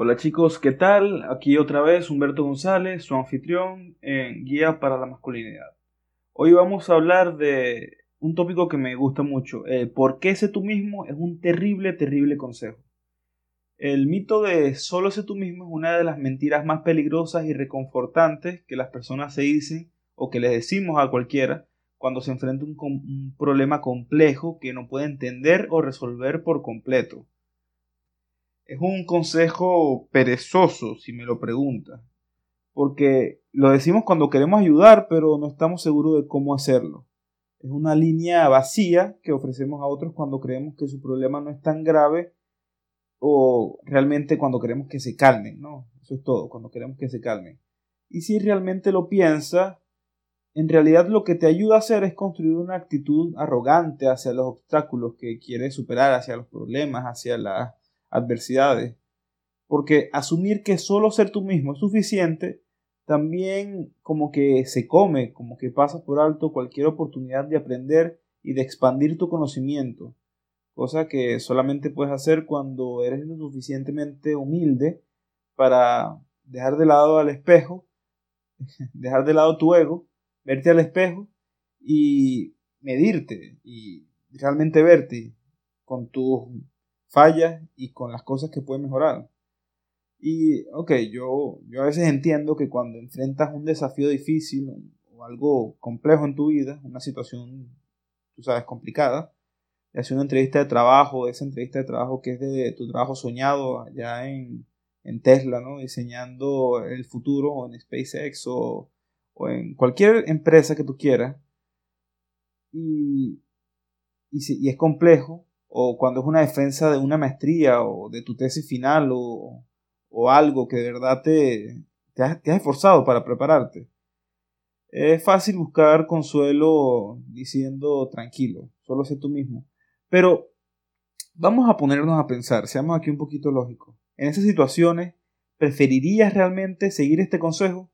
Hola chicos, ¿qué tal? Aquí otra vez Humberto González, su anfitrión en Guía para la Masculinidad. Hoy vamos a hablar de un tópico que me gusta mucho, el por qué sé tú mismo es un terrible, terrible consejo. El mito de solo sé tú mismo es una de las mentiras más peligrosas y reconfortantes que las personas se dicen o que les decimos a cualquiera cuando se enfrenta un, un problema complejo que no puede entender o resolver por completo. Es un consejo perezoso, si me lo preguntas, porque lo decimos cuando queremos ayudar, pero no estamos seguros de cómo hacerlo. Es una línea vacía que ofrecemos a otros cuando creemos que su problema no es tan grave o realmente cuando queremos que se calmen, ¿no? Eso es todo, cuando queremos que se calmen. Y si realmente lo piensas, en realidad lo que te ayuda a hacer es construir una actitud arrogante hacia los obstáculos que quieres superar, hacia los problemas, hacia las adversidades. Porque asumir que solo ser tú mismo es suficiente, también como que se come, como que pasas por alto cualquier oportunidad de aprender y de expandir tu conocimiento, cosa que solamente puedes hacer cuando eres lo suficientemente humilde para dejar de lado al espejo, dejar de lado tu ego, verte al espejo y medirte y realmente verte con tus fallas y con las cosas que puedes mejorar. Y, ok, yo, yo a veces entiendo que cuando enfrentas un desafío difícil o algo complejo en tu vida, una situación, tú sabes, complicada, y una entrevista de trabajo, esa entrevista de trabajo que es de tu trabajo soñado allá en, en Tesla, ¿no? Diseñando el futuro o en SpaceX o, en cualquier empresa que tú quieras. Y, y, y es complejo, o cuando es una defensa de una maestría o de tu tesis final o, o algo que de verdad te, te, has, esforzado para prepararte. Es fácil buscar consuelo diciendo tranquilo, solo sé tú mismo. Pero vamos a ponernos a pensar, seamos aquí un poquito lógicos. En esas situaciones, ¿preferirías realmente seguir este consejo?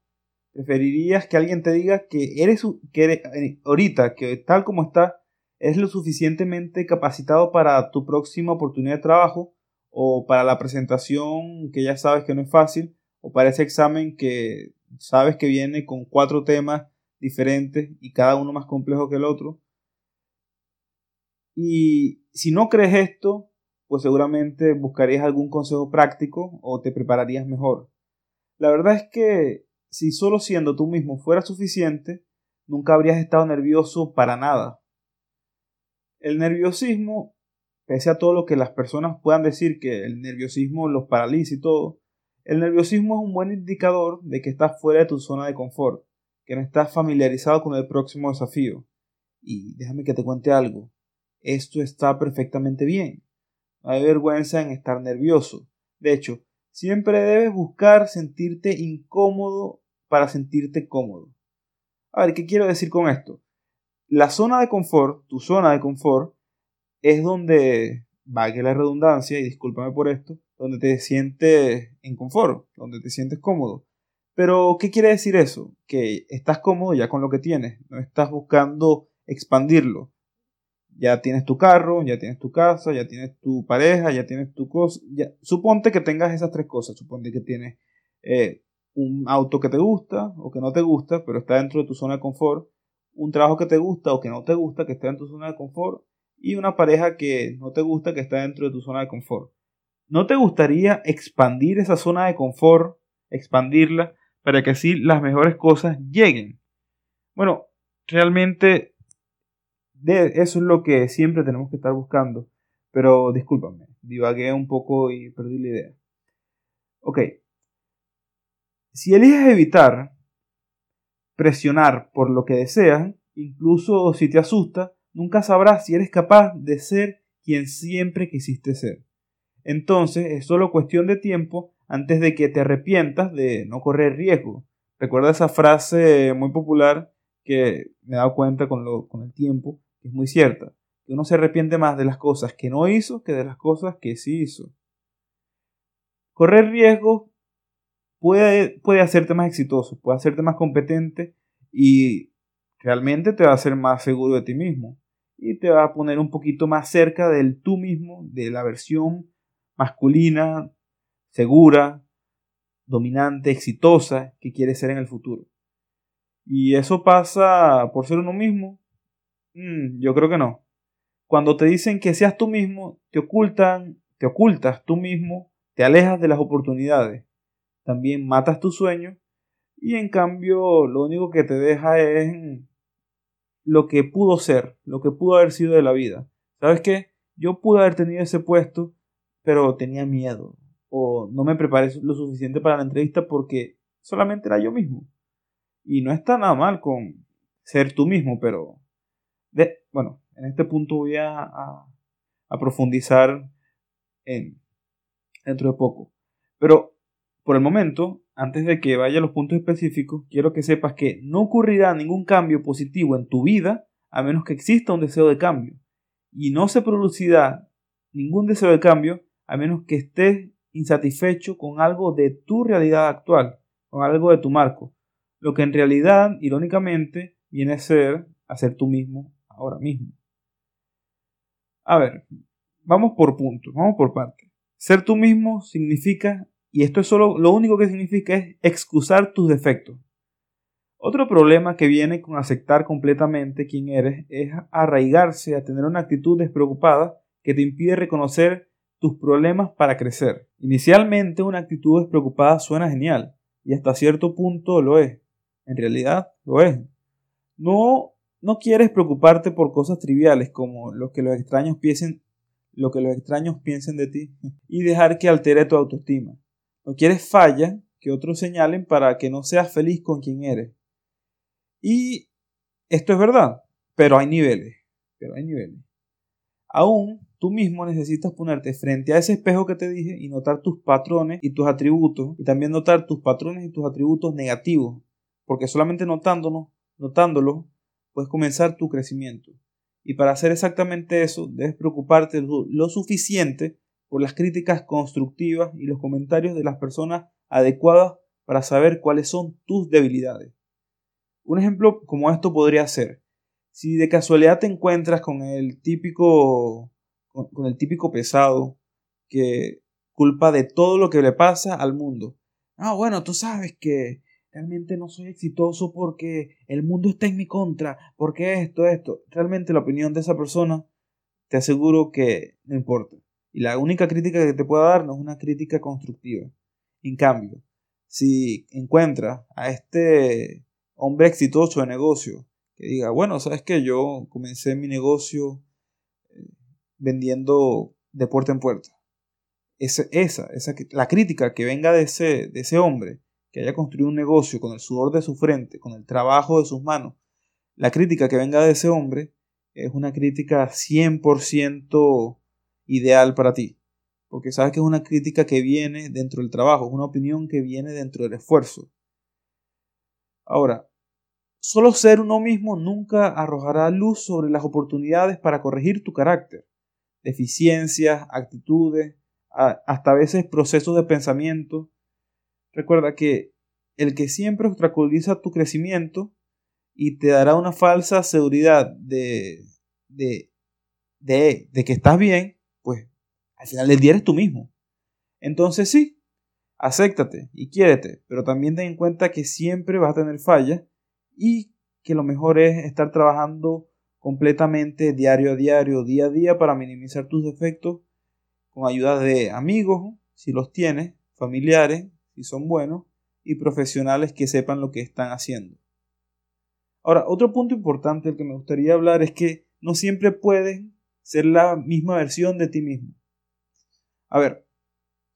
¿Preferirías que alguien te diga que eres, que eres eh, ahorita, que tal como está, es lo suficientemente capacitado para tu próxima oportunidad de trabajo o para la presentación que ya sabes que no es fácil o para ese examen que sabes que viene con cuatro temas diferentes y cada uno más complejo que el otro. Y si no crees esto, pues seguramente buscarías algún consejo práctico o te prepararías mejor. La verdad es que si solo siendo tú mismo fuera suficiente, nunca habrías estado nervioso para nada. El nerviosismo, pese a todo lo que las personas puedan decir que el nerviosismo los paraliza y todo, el nerviosismo es un buen indicador de que estás fuera de tu zona de confort, que no estás familiarizado con el próximo desafío. Y déjame que te cuente algo. Esto está perfectamente bien. No hay vergüenza en estar nervioso. De hecho, siempre debes buscar sentirte incómodo para sentirte cómodo. A ver, ¿qué quiero decir con esto? La zona de confort, tu zona de confort, es donde, valga la redundancia, y discúlpame por esto, donde te sientes en confort, donde te sientes cómodo. Pero, ¿qué quiere decir eso? Que estás cómodo ya con lo que tienes, no estás buscando expandirlo. Ya tienes tu carro, ya tienes tu casa, ya tienes tu pareja, ya tienes tu cosa. Suponte que tengas esas tres cosas. Suponte que tienes eh, un auto que te gusta o que no te gusta, pero está dentro de tu zona de confort un trabajo que te gusta o que no te gusta, que está en tu zona de confort, y una pareja que no te gusta, que está dentro de tu zona de confort. ¿No te gustaría expandir esa zona de confort, expandirla, para que así las mejores cosas lleguen? Bueno, realmente eso es lo que siempre tenemos que estar buscando. Pero discúlpame, divagué un poco y perdí la idea. Ok. Si eliges evitar presionar por lo que deseas, incluso si te asusta, nunca sabrás si eres capaz de ser quien siempre quisiste ser. Entonces es solo cuestión de tiempo antes de que te arrepientas de no correr riesgo. Recuerda esa frase muy popular que me he dado cuenta con, lo, con el tiempo, que es muy cierta, que uno se arrepiente más de las cosas que no hizo que de las cosas que sí hizo. Correr riesgo puede, puede hacerte más exitoso, puede hacerte más competente y realmente te va a hacer más seguro de ti mismo y te va a poner un poquito más cerca del tú mismo, de la versión masculina, segura, dominante, exitosa que quieres ser en el futuro. ¿Y eso pasa por ser uno mismo? Mm, yo creo que no. Cuando te dicen que seas tú mismo, te ocultan, te ocultas tú mismo, te alejas de las oportunidades, también matas tus sueños y en cambio lo único que te deja es lo que pudo ser, lo que pudo haber sido de la vida. ¿Sabes qué? Yo pude haber tenido ese puesto, pero tenía miedo o no me preparé lo suficiente para la entrevista porque solamente era yo mismo. Y no está nada mal con ser tú mismo, pero de, bueno, en este punto voy a, a, profundizar en, dentro de poco. Pero por el momento, antes de que vaya a los puntos específicos, quiero que sepas que no ocurrirá ningún cambio positivo en tu vida a menos que exista un deseo de cambio. Y no se producirá ningún deseo de cambio a menos que estés insatisfecho con algo de tu realidad actual, con algo de tu marco. Lo que en realidad, irónicamente, viene a ser hacer tú mismo ahora mismo. A ver, vamos por puntos, vamos por partes. Ser tú mismo significa, y esto es solo lo único que significa es excusar tus defectos. Otro problema que viene con aceptar completamente quién eres es arraigarse a tener una actitud despreocupada que te impide reconocer tus problemas para crecer. Inicialmente una actitud despreocupada suena genial y hasta cierto punto lo es. En realidad lo es. No no quieres preocuparte por cosas triviales como lo que los extraños piensen, lo que los extraños piensen de ti y dejar que altere tu autoestima. No quieres falla que otros señalen para que no seas feliz con quien eres. Y esto es verdad, pero hay niveles, pero hay niveles. Aún tú mismo necesitas ponerte frente a ese espejo que te dije y notar tus patrones y tus atributos y también notar tus patrones y tus atributos negativos, porque solamente notándonos, notándolos puedes comenzar tu crecimiento. Y para hacer exactamente eso, debes preocuparte lo, suficiente por las críticas constructivas y los comentarios de las personas adecuadas para saber cuáles son tus debilidades. Un ejemplo como esto podría ser, si de casualidad te encuentras con el típico con el típico pesado que culpa de todo lo que le pasa al mundo. Ah, bueno, tú sabes que realmente no soy exitoso porque el mundo está en mi contra, porque esto, esto. Realmente la opinión de esa persona, te aseguro que no importa. Y la única crítica que te pueda dar no es una crítica constructiva. En cambio, si encuentras a este hombre exitoso de negocio que diga, bueno, sabes que yo comencé mi negocio eh, vendiendo de puerta en puerta. Esa, esa, esa, la crítica que venga de ese, de ese hombre que haya construido un negocio con el sudor de su frente, con el trabajo de sus manos, la crítica que venga de ese hombre es una crítica 100% ideal para ti. Porque sabes que es una crítica que viene dentro del trabajo, es una opinión que viene dentro del esfuerzo. Ahora, solo ser uno mismo nunca arrojará luz sobre las oportunidades para corregir tu carácter, deficiencias, actitudes, hasta a veces procesos de pensamiento Recuerda que el que siempre obstaculiza tu crecimiento y te dará una falsa seguridad de, de, de, de que estás bien, al final del día eres tú mismo. Entonces sí, acéptate y quiérete, pero también ten en cuenta que siempre vas a tener fallas y que lo mejor es estar trabajando completamente diario a diario, día a día para minimizar tus defectos con ayuda de amigos, si los tienes, familiares, si son buenos, y profesionales que sepan lo que están haciendo. Ahora, otro punto importante del que me gustaría hablar es que no siempre puedes ser la misma versión de ti mismo. A ver,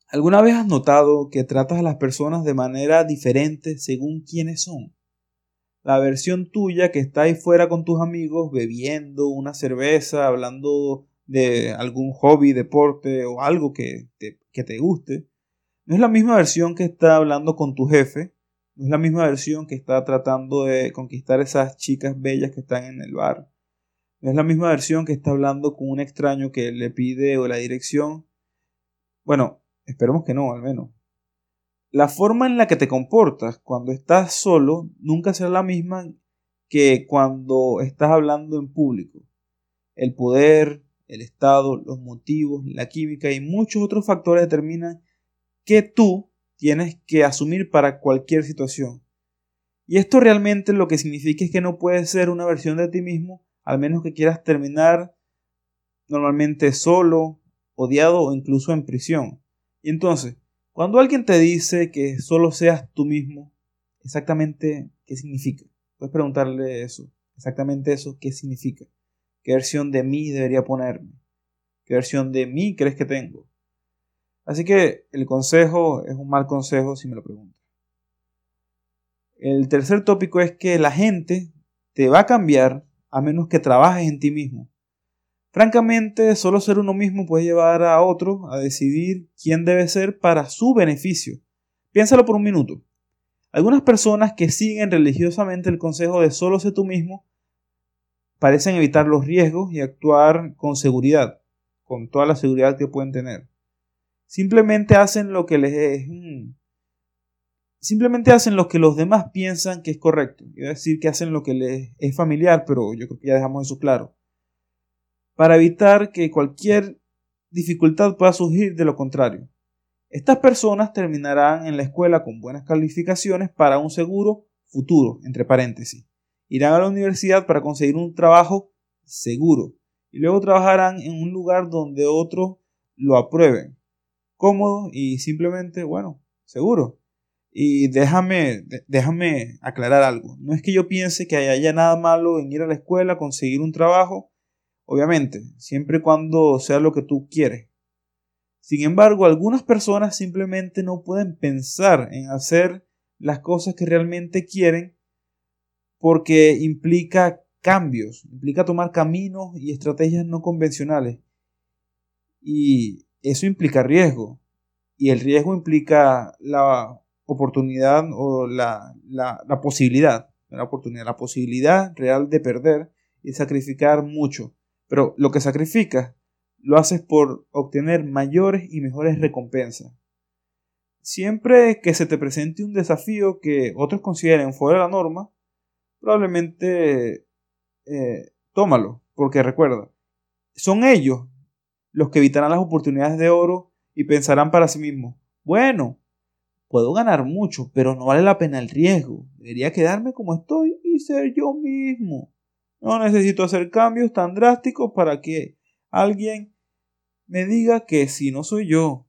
¿alguna vez has notado que tratas a las personas de manera diferente según quiénes son? La versión tuya que está ahí fuera con tus amigos bebiendo una cerveza, hablando de algún hobby, deporte o algo que te, que te guste, no es la misma versión que está hablando con tu jefe, no es la misma versión que está tratando de conquistar esas chicas bellas que están en el bar. No es la misma versión que está hablando con un extraño que le pide la dirección. Bueno, esperemos que no, al menos. La forma en la que te comportas cuando estás solo nunca será la misma que cuando estás hablando en público. El poder, el estado, los motivos, la química y muchos otros factores determinan que tú tienes que asumir para cualquier situación. Y esto realmente lo que significa es que no puedes ser una versión de ti mismo, al menos que quieras terminar normalmente solo, odiado o incluso en prisión. Y entonces, cuando alguien te dice que solo seas tú mismo, exactamente qué significa. Puedes preguntarle eso, exactamente eso, qué significa. ¿Qué versión de mí debería ponerme? ¿Qué versión de mí crees que tengo? Así que el consejo es un mal consejo si me lo preguntas. El tercer tópico es que la gente te va a cambiar a menos que trabajes en ti mismo. Francamente, solo ser uno mismo puede llevar a otro a decidir quién debe ser para su beneficio. Piénsalo por un minuto. Algunas personas que siguen religiosamente el consejo de solo ser tú mismo parecen evitar los riesgos y actuar con seguridad, con toda la seguridad que pueden tener. Simplemente hacen lo que les es... Mm, simplemente hacen lo que los demás piensan que es correcto. Iba a decir que hacen lo que les es familiar, pero yo creo que ya dejamos eso claro. Para evitar que cualquier dificultad pueda surgir de lo contrario. Estas personas terminarán en la escuela con buenas calificaciones para un seguro futuro, entre paréntesis. Irán a la universidad para conseguir un trabajo seguro y luego trabajarán en un lugar donde otros lo aprueben. Cómodo y simplemente, bueno, seguro. Y déjame, déjame aclarar algo. No es que yo piense que haya nada malo en ir a la escuela, conseguir un trabajo, obviamente, siempre y cuando sea lo que tú quieres. Sin embargo, algunas personas simplemente no pueden pensar en hacer las cosas que realmente quieren porque implica cambios, implica tomar caminos y estrategias no convencionales. Y eso implica riesgo. Y el riesgo implica la oportunidad o la, la, la posibilidad, la oportunidad, la posibilidad real de perder y sacrificar mucho. Pero lo que sacrificas lo haces por obtener mayores y mejores recompensas. Siempre que se te presente un desafío que otros consideren fuera de la norma, probablemente eh, tómalo, porque recuerda, son ellos los que evitarán las oportunidades de oro y pensarán para sí mismos, bueno, puedo ganar mucho, pero no vale la pena el riesgo, debería quedarme como estoy y ser yo mismo. No necesito hacer cambios tan drásticos para que alguien me diga que si no soy yo.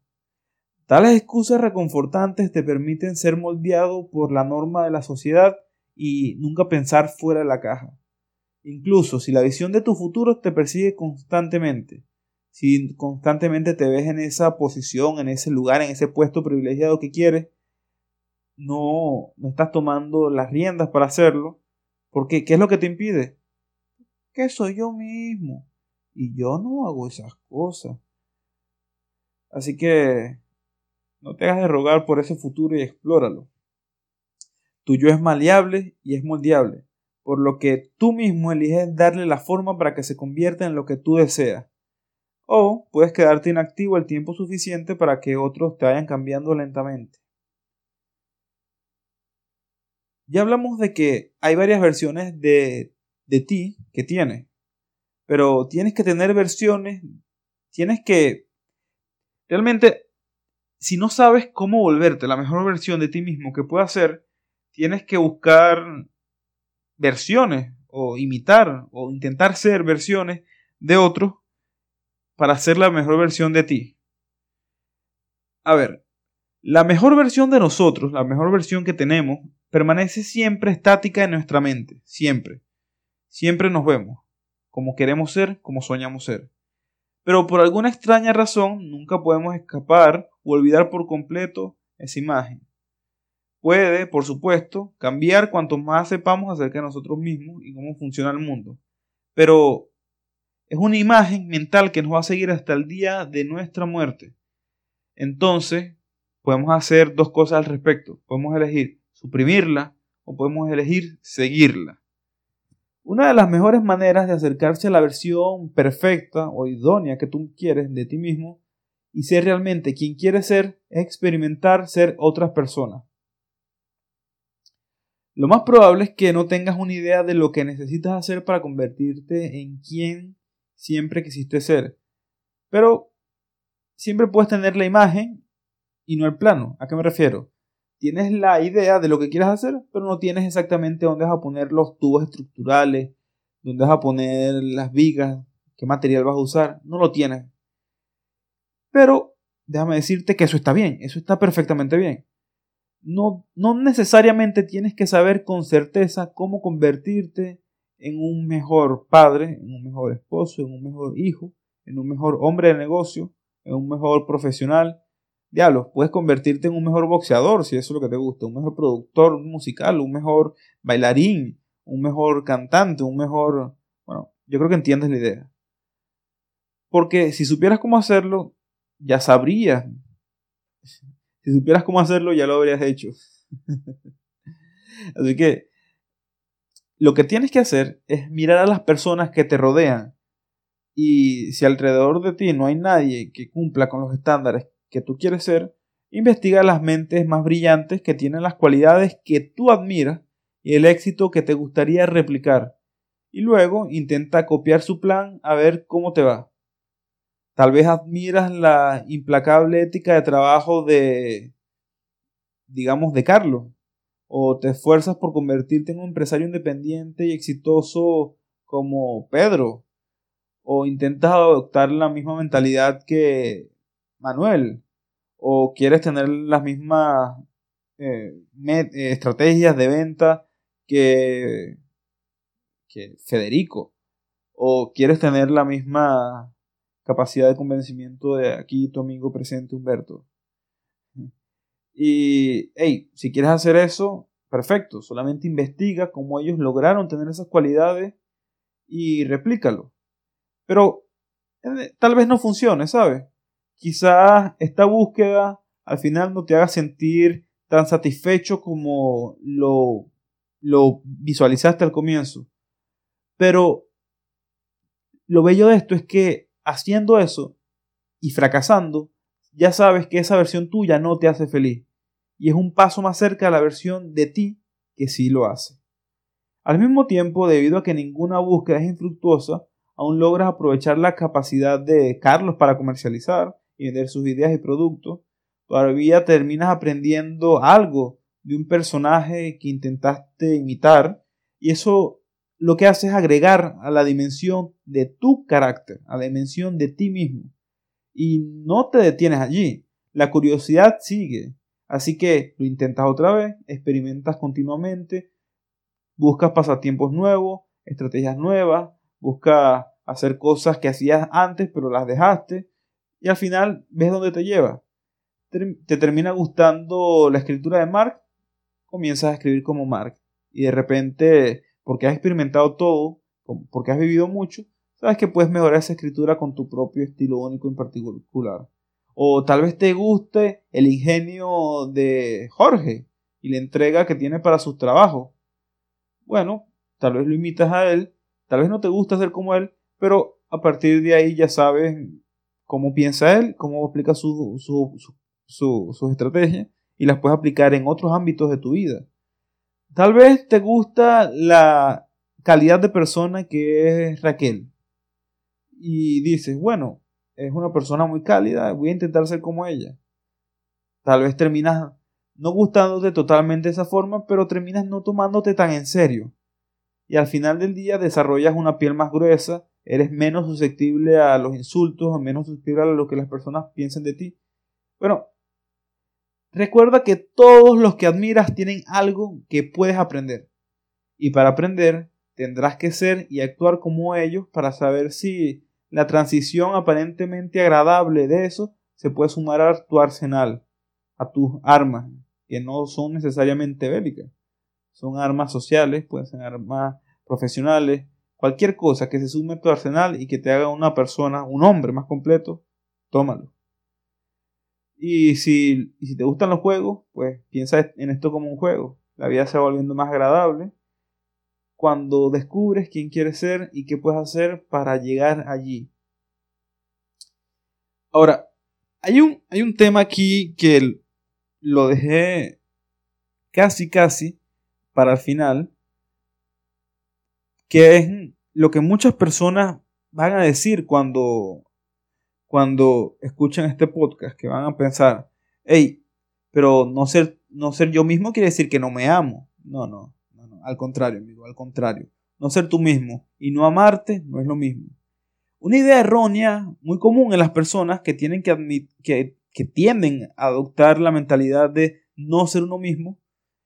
Tales excusas reconfortantes te permiten ser moldeado por la norma de la sociedad y nunca pensar fuera de la caja. Incluso si la visión de tu futuro te persigue constantemente, si constantemente te ves en esa posición, en ese lugar, en ese puesto privilegiado que quieres, no, no estás tomando las riendas para hacerlo, porque ¿qué es lo que te impide? Soy yo mismo y yo no hago esas cosas. Así que no te hagas de rogar por ese futuro y explóralo. Tu yo es maleable y es moldeable, por lo que tú mismo eliges darle la forma para que se convierta en lo que tú deseas. O puedes quedarte inactivo el tiempo suficiente para que otros te vayan cambiando lentamente. Ya hablamos de que hay varias versiones de, de ti que tienes, pero tienes que tener versiones, tienes que Realmente, si no sabes cómo volverte la mejor versión de ti mismo que puedas ser, tienes que buscar versiones o imitar o intentar ser versiones de otros para ser la mejor versión de ti. A ver, la mejor versión de nosotros, la mejor versión que tenemos, permanece siempre estática en nuestra mente, siempre. Siempre nos vemos, como queremos ser, como soñamos ser pero por alguna extraña razón nunca podemos escapar o olvidar por completo esa imagen. Puede, por supuesto, cambiar cuanto más sepamos acerca de nosotros mismos y cómo funciona el mundo, pero es una imagen mental que nos va a seguir hasta el día de nuestra muerte. Entonces, podemos hacer dos cosas al respecto. Podemos elegir suprimirla o podemos elegir seguirla. Una de las mejores maneras de acercarse a la versión perfecta o idónea que tú quieres de ti mismo y ser realmente quien quieres ser es experimentar ser otras personas. Lo más probable es que no tengas una idea de lo que necesitas hacer para convertirte en quien siempre quisiste ser. Pero siempre puedes tener la imagen y no el plano. ¿A qué me refiero? Tienes la idea de lo que quieres hacer, pero no tienes exactamente dónde vas a poner los tubos estructurales, dónde vas a poner las vigas, qué material vas a usar. No lo tienes. Pero déjame decirte que eso está bien, eso está perfectamente bien. No, no necesariamente tienes que saber con certeza cómo convertirte en un mejor padre, en un mejor esposo, en un mejor hijo, en un mejor hombre de negocio, en un mejor profesional. Diablo, puedes convertirte en un mejor boxeador si eso es lo que te gusta, un mejor productor musical, un mejor bailarín, un mejor cantante, un mejor... Bueno, yo creo que entiendes la idea. Porque si supieras cómo hacerlo, ya sabrías. Si supieras cómo hacerlo, ya lo habrías hecho. Así que lo que tienes que hacer es mirar a las personas que te rodean. Y si alrededor de ti no hay nadie que cumpla con los estándares que tú quieres ser, investiga las mentes más brillantes que tienen las cualidades que tú admiras y el éxito que te gustaría replicar. Y luego intenta copiar su plan a ver cómo te va. Tal vez admiras la implacable ética de trabajo de, digamos, de Carlos, o te esfuerzas por convertirte en un empresario independiente y exitoso como Pedro, o intentas adoptar la misma mentalidad que Manuel, o quieres tener las mismas eh, eh, estrategias de venta que, Federico, o quieres tener la misma capacidad de convencimiento de aquí tu amigo presente Humberto. Y, hey, si quieres hacer eso, perfecto, solamente investiga cómo ellos lograron tener esas cualidades y replícalo. Pero eh, tal vez no funcione, ¿sabes? Quizás esta búsqueda al final no te haga sentir tan satisfecho como lo, lo visualizaste al comienzo. Pero lo bello de esto es que haciendo eso y fracasando, ya sabes que esa versión tuya no te hace feliz. Y es un paso más cerca a la versión de ti que sí lo hace. Al mismo tiempo, debido a que ninguna búsqueda es infructuosa, aún logras aprovechar la capacidad de Carlos para comercializar y vender sus ideas y productos, todavía terminas aprendiendo algo de un personaje que intentaste imitar y eso lo que hace es agregar a la dimensión de tu carácter, a la dimensión de ti mismo. Y no te detienes allí. La curiosidad sigue. Así que lo intentas otra vez, experimentas continuamente, buscas pasatiempos nuevos, estrategias nuevas, buscas hacer cosas que hacías antes pero las dejaste y al final ves dónde te lleva. Te termina gustando la escritura de Mark, comienzas a escribir como Mark y de repente porque has experimentado todo, porque has vivido mucho, sabes que puedes mejorar esa escritura con tu propio estilo único en particular. O tal vez te guste el ingenio de Jorge y la entrega que tiene para sus trabajos. Bueno, tal vez lo imitas a él, tal vez no te gusta ser como él, pero a partir de ahí ya sabes cómo piensa él, cómo aplica sus su, su, estrategias y las puedes aplicar en otros ámbitos de tu vida. Tal vez te gusta la calidad de persona que es Raquel. Y dices, bueno, es una persona muy cálida, voy a intentar ser como ella. Tal vez terminas no gustándote totalmente de esa forma, pero terminas no tomándote tan en serio. Y al final del día desarrollas una piel más gruesa, eres menos susceptible a los insultos, menos susceptible a lo que las personas piensen de ti. Bueno, Recuerda que todos los que admiras tienen algo que puedes aprender. Y para aprender tendrás que ser y actuar como ellos para saber si la transición aparentemente agradable de eso se puede sumar a tu arsenal, a tus armas, que no son necesariamente bélicas. Son armas sociales, pueden ser armas profesionales, cualquier cosa que se sume a tu arsenal y que te haga una persona, un hombre más completo, tómalo. Y si, si te gustan los juegos, pues piensa en esto como un juego. La vida se va volviendo más agradable cuando descubres quién quieres ser y qué puedes hacer para llegar allí. Ahora, hay un, hay un tema aquí que lo dejé casi casi para el final, que es lo que muchas personas van a decir cuando cuando escuchen este podcast que van a pensar, Hey, pero no ser, no ser yo mismo quiere decir que no me amo. No, no, no, no. Al contrario, amigo, al contrario. No ser tú mismo y no amarte no es lo mismo. Una idea errónea, muy común en las personas que, tienen que, que, que tienden a adoptar la mentalidad de no ser uno mismo,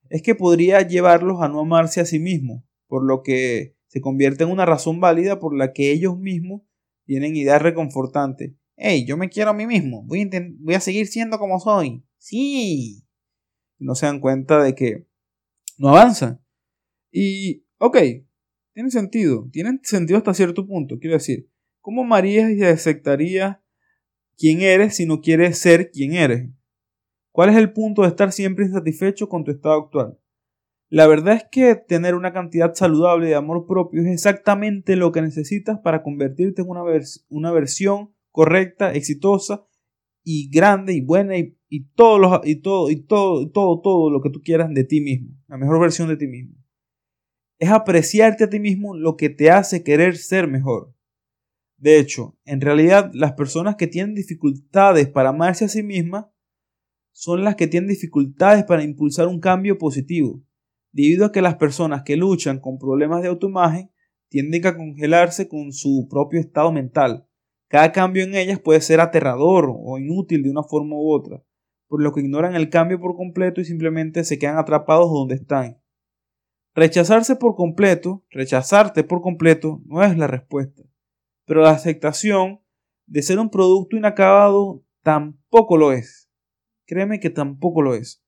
es que podría llevarlos a no amarse a sí mismos, por lo que se convierte en una razón válida por la que ellos mismos tienen ideas reconfortantes. Hey, yo me quiero a mí mismo, voy a, seguir siendo como soy. Sí. No se dan cuenta de que no avanzan. Y, ok, tiene sentido, tiene sentido hasta cierto punto, quiero decir, ¿Cómo amarías y aceptarías quién eres si no quieres ser quien eres? ¿Cuál es el punto de estar siempre insatisfecho con tu estado actual? La verdad es que tener una cantidad saludable de amor propio es exactamente lo que necesitas para convertirte en una, una versión correcta, exitosa y grande y buena y, y, y, todo, y todo, todo, todo lo que tú quieras de ti mismo, la mejor versión de ti mismo. Es apreciarte a ti mismo lo que te hace querer ser mejor. De hecho, en realidad las personas que tienen dificultades para amarse a sí mismas son las que tienen dificultades para impulsar un cambio positivo, debido a que las personas que luchan con problemas de autoimagen tienden a congelarse con su propio estado mental. Cada cambio en ellas puede ser aterrador o inútil de una forma u otra, por lo que ignoran el cambio por completo y simplemente se quedan atrapados donde están. Rechazarse por completo, rechazarte por completo, no es la respuesta. Pero la aceptación de ser un producto inacabado tampoco lo es. Créeme que tampoco lo es.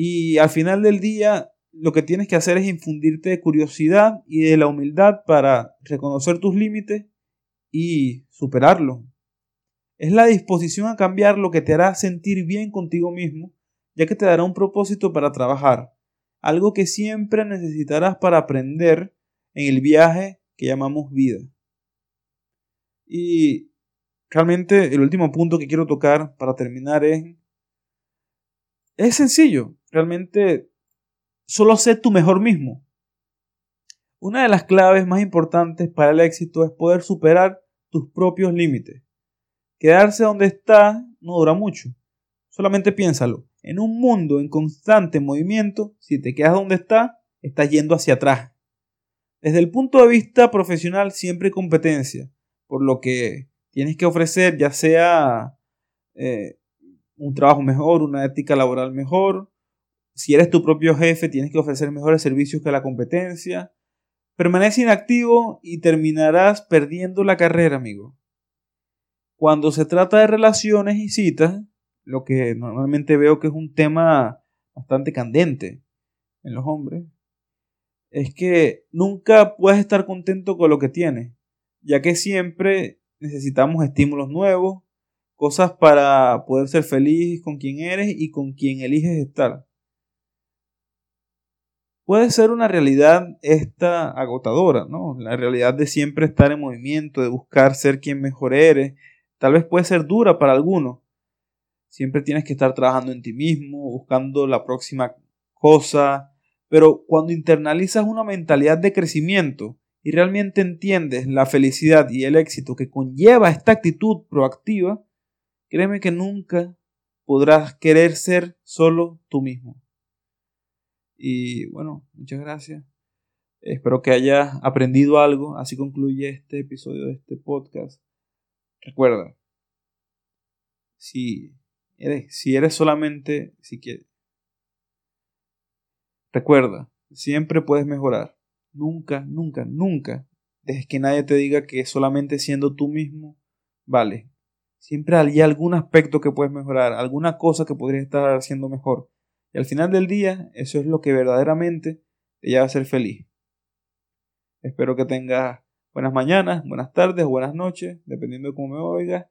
Y al final del día, lo que tienes que hacer es infundirte de curiosidad y de la humildad para reconocer tus límites y superarlo. Es la disposición a cambiar lo que te hará sentir bien contigo mismo, ya que te dará un propósito para trabajar, algo que siempre necesitarás para aprender en el viaje que llamamos vida. Y realmente el último punto que quiero tocar para terminar es... Es sencillo, realmente solo sé tu mejor mismo. Una de las claves más importantes para el éxito es poder superar tus propios límites. Quedarse donde estás no dura mucho. Solamente piénsalo. En un mundo en constante movimiento, si te quedas donde estás, estás yendo hacia atrás. Desde el punto de vista profesional siempre hay competencia, por lo que tienes que ofrecer ya sea eh, un trabajo mejor, una ética laboral mejor. Si eres tu propio jefe, tienes que ofrecer mejores servicios que la competencia. Permanece inactivo y terminarás perdiendo la carrera, amigo. Cuando se trata de relaciones y citas, lo que normalmente veo que es un tema bastante candente en los hombres, es que nunca puedes estar contento con lo que tienes, ya que siempre necesitamos estímulos nuevos, cosas para poder ser feliz con quien eres y con quien eliges estar. Puede ser una realidad esta agotadora, ¿no? La realidad de siempre estar en movimiento, de buscar ser quien mejor eres, tal vez puede ser dura para algunos. Siempre tienes que estar trabajando en ti mismo, buscando la próxima cosa, pero cuando internalizas una mentalidad de crecimiento y realmente entiendes la felicidad y el éxito que conlleva esta actitud proactiva, créeme que nunca podrás querer ser solo tú mismo. Y bueno, muchas gracias. Espero que hayas aprendido algo. Así concluye este episodio de este podcast. Recuerda, si eres, si eres solamente, si quieres, Recuerda, siempre puedes mejorar. Nunca, nunca, nunca dejes que nadie te diga que solamente siendo tú mismo vale. Siempre hay algún aspecto que puedes mejorar, alguna cosa que podrías estar haciendo mejor. Y al final del día, eso es lo que verdaderamente te lleva a ser feliz. Espero que tengas buenas mañanas, buenas tardes buenas noches, dependiendo de cómo me oigas,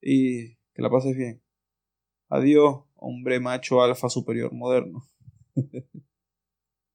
y que la pases bien. Adiós, hombre macho alfa superior moderno.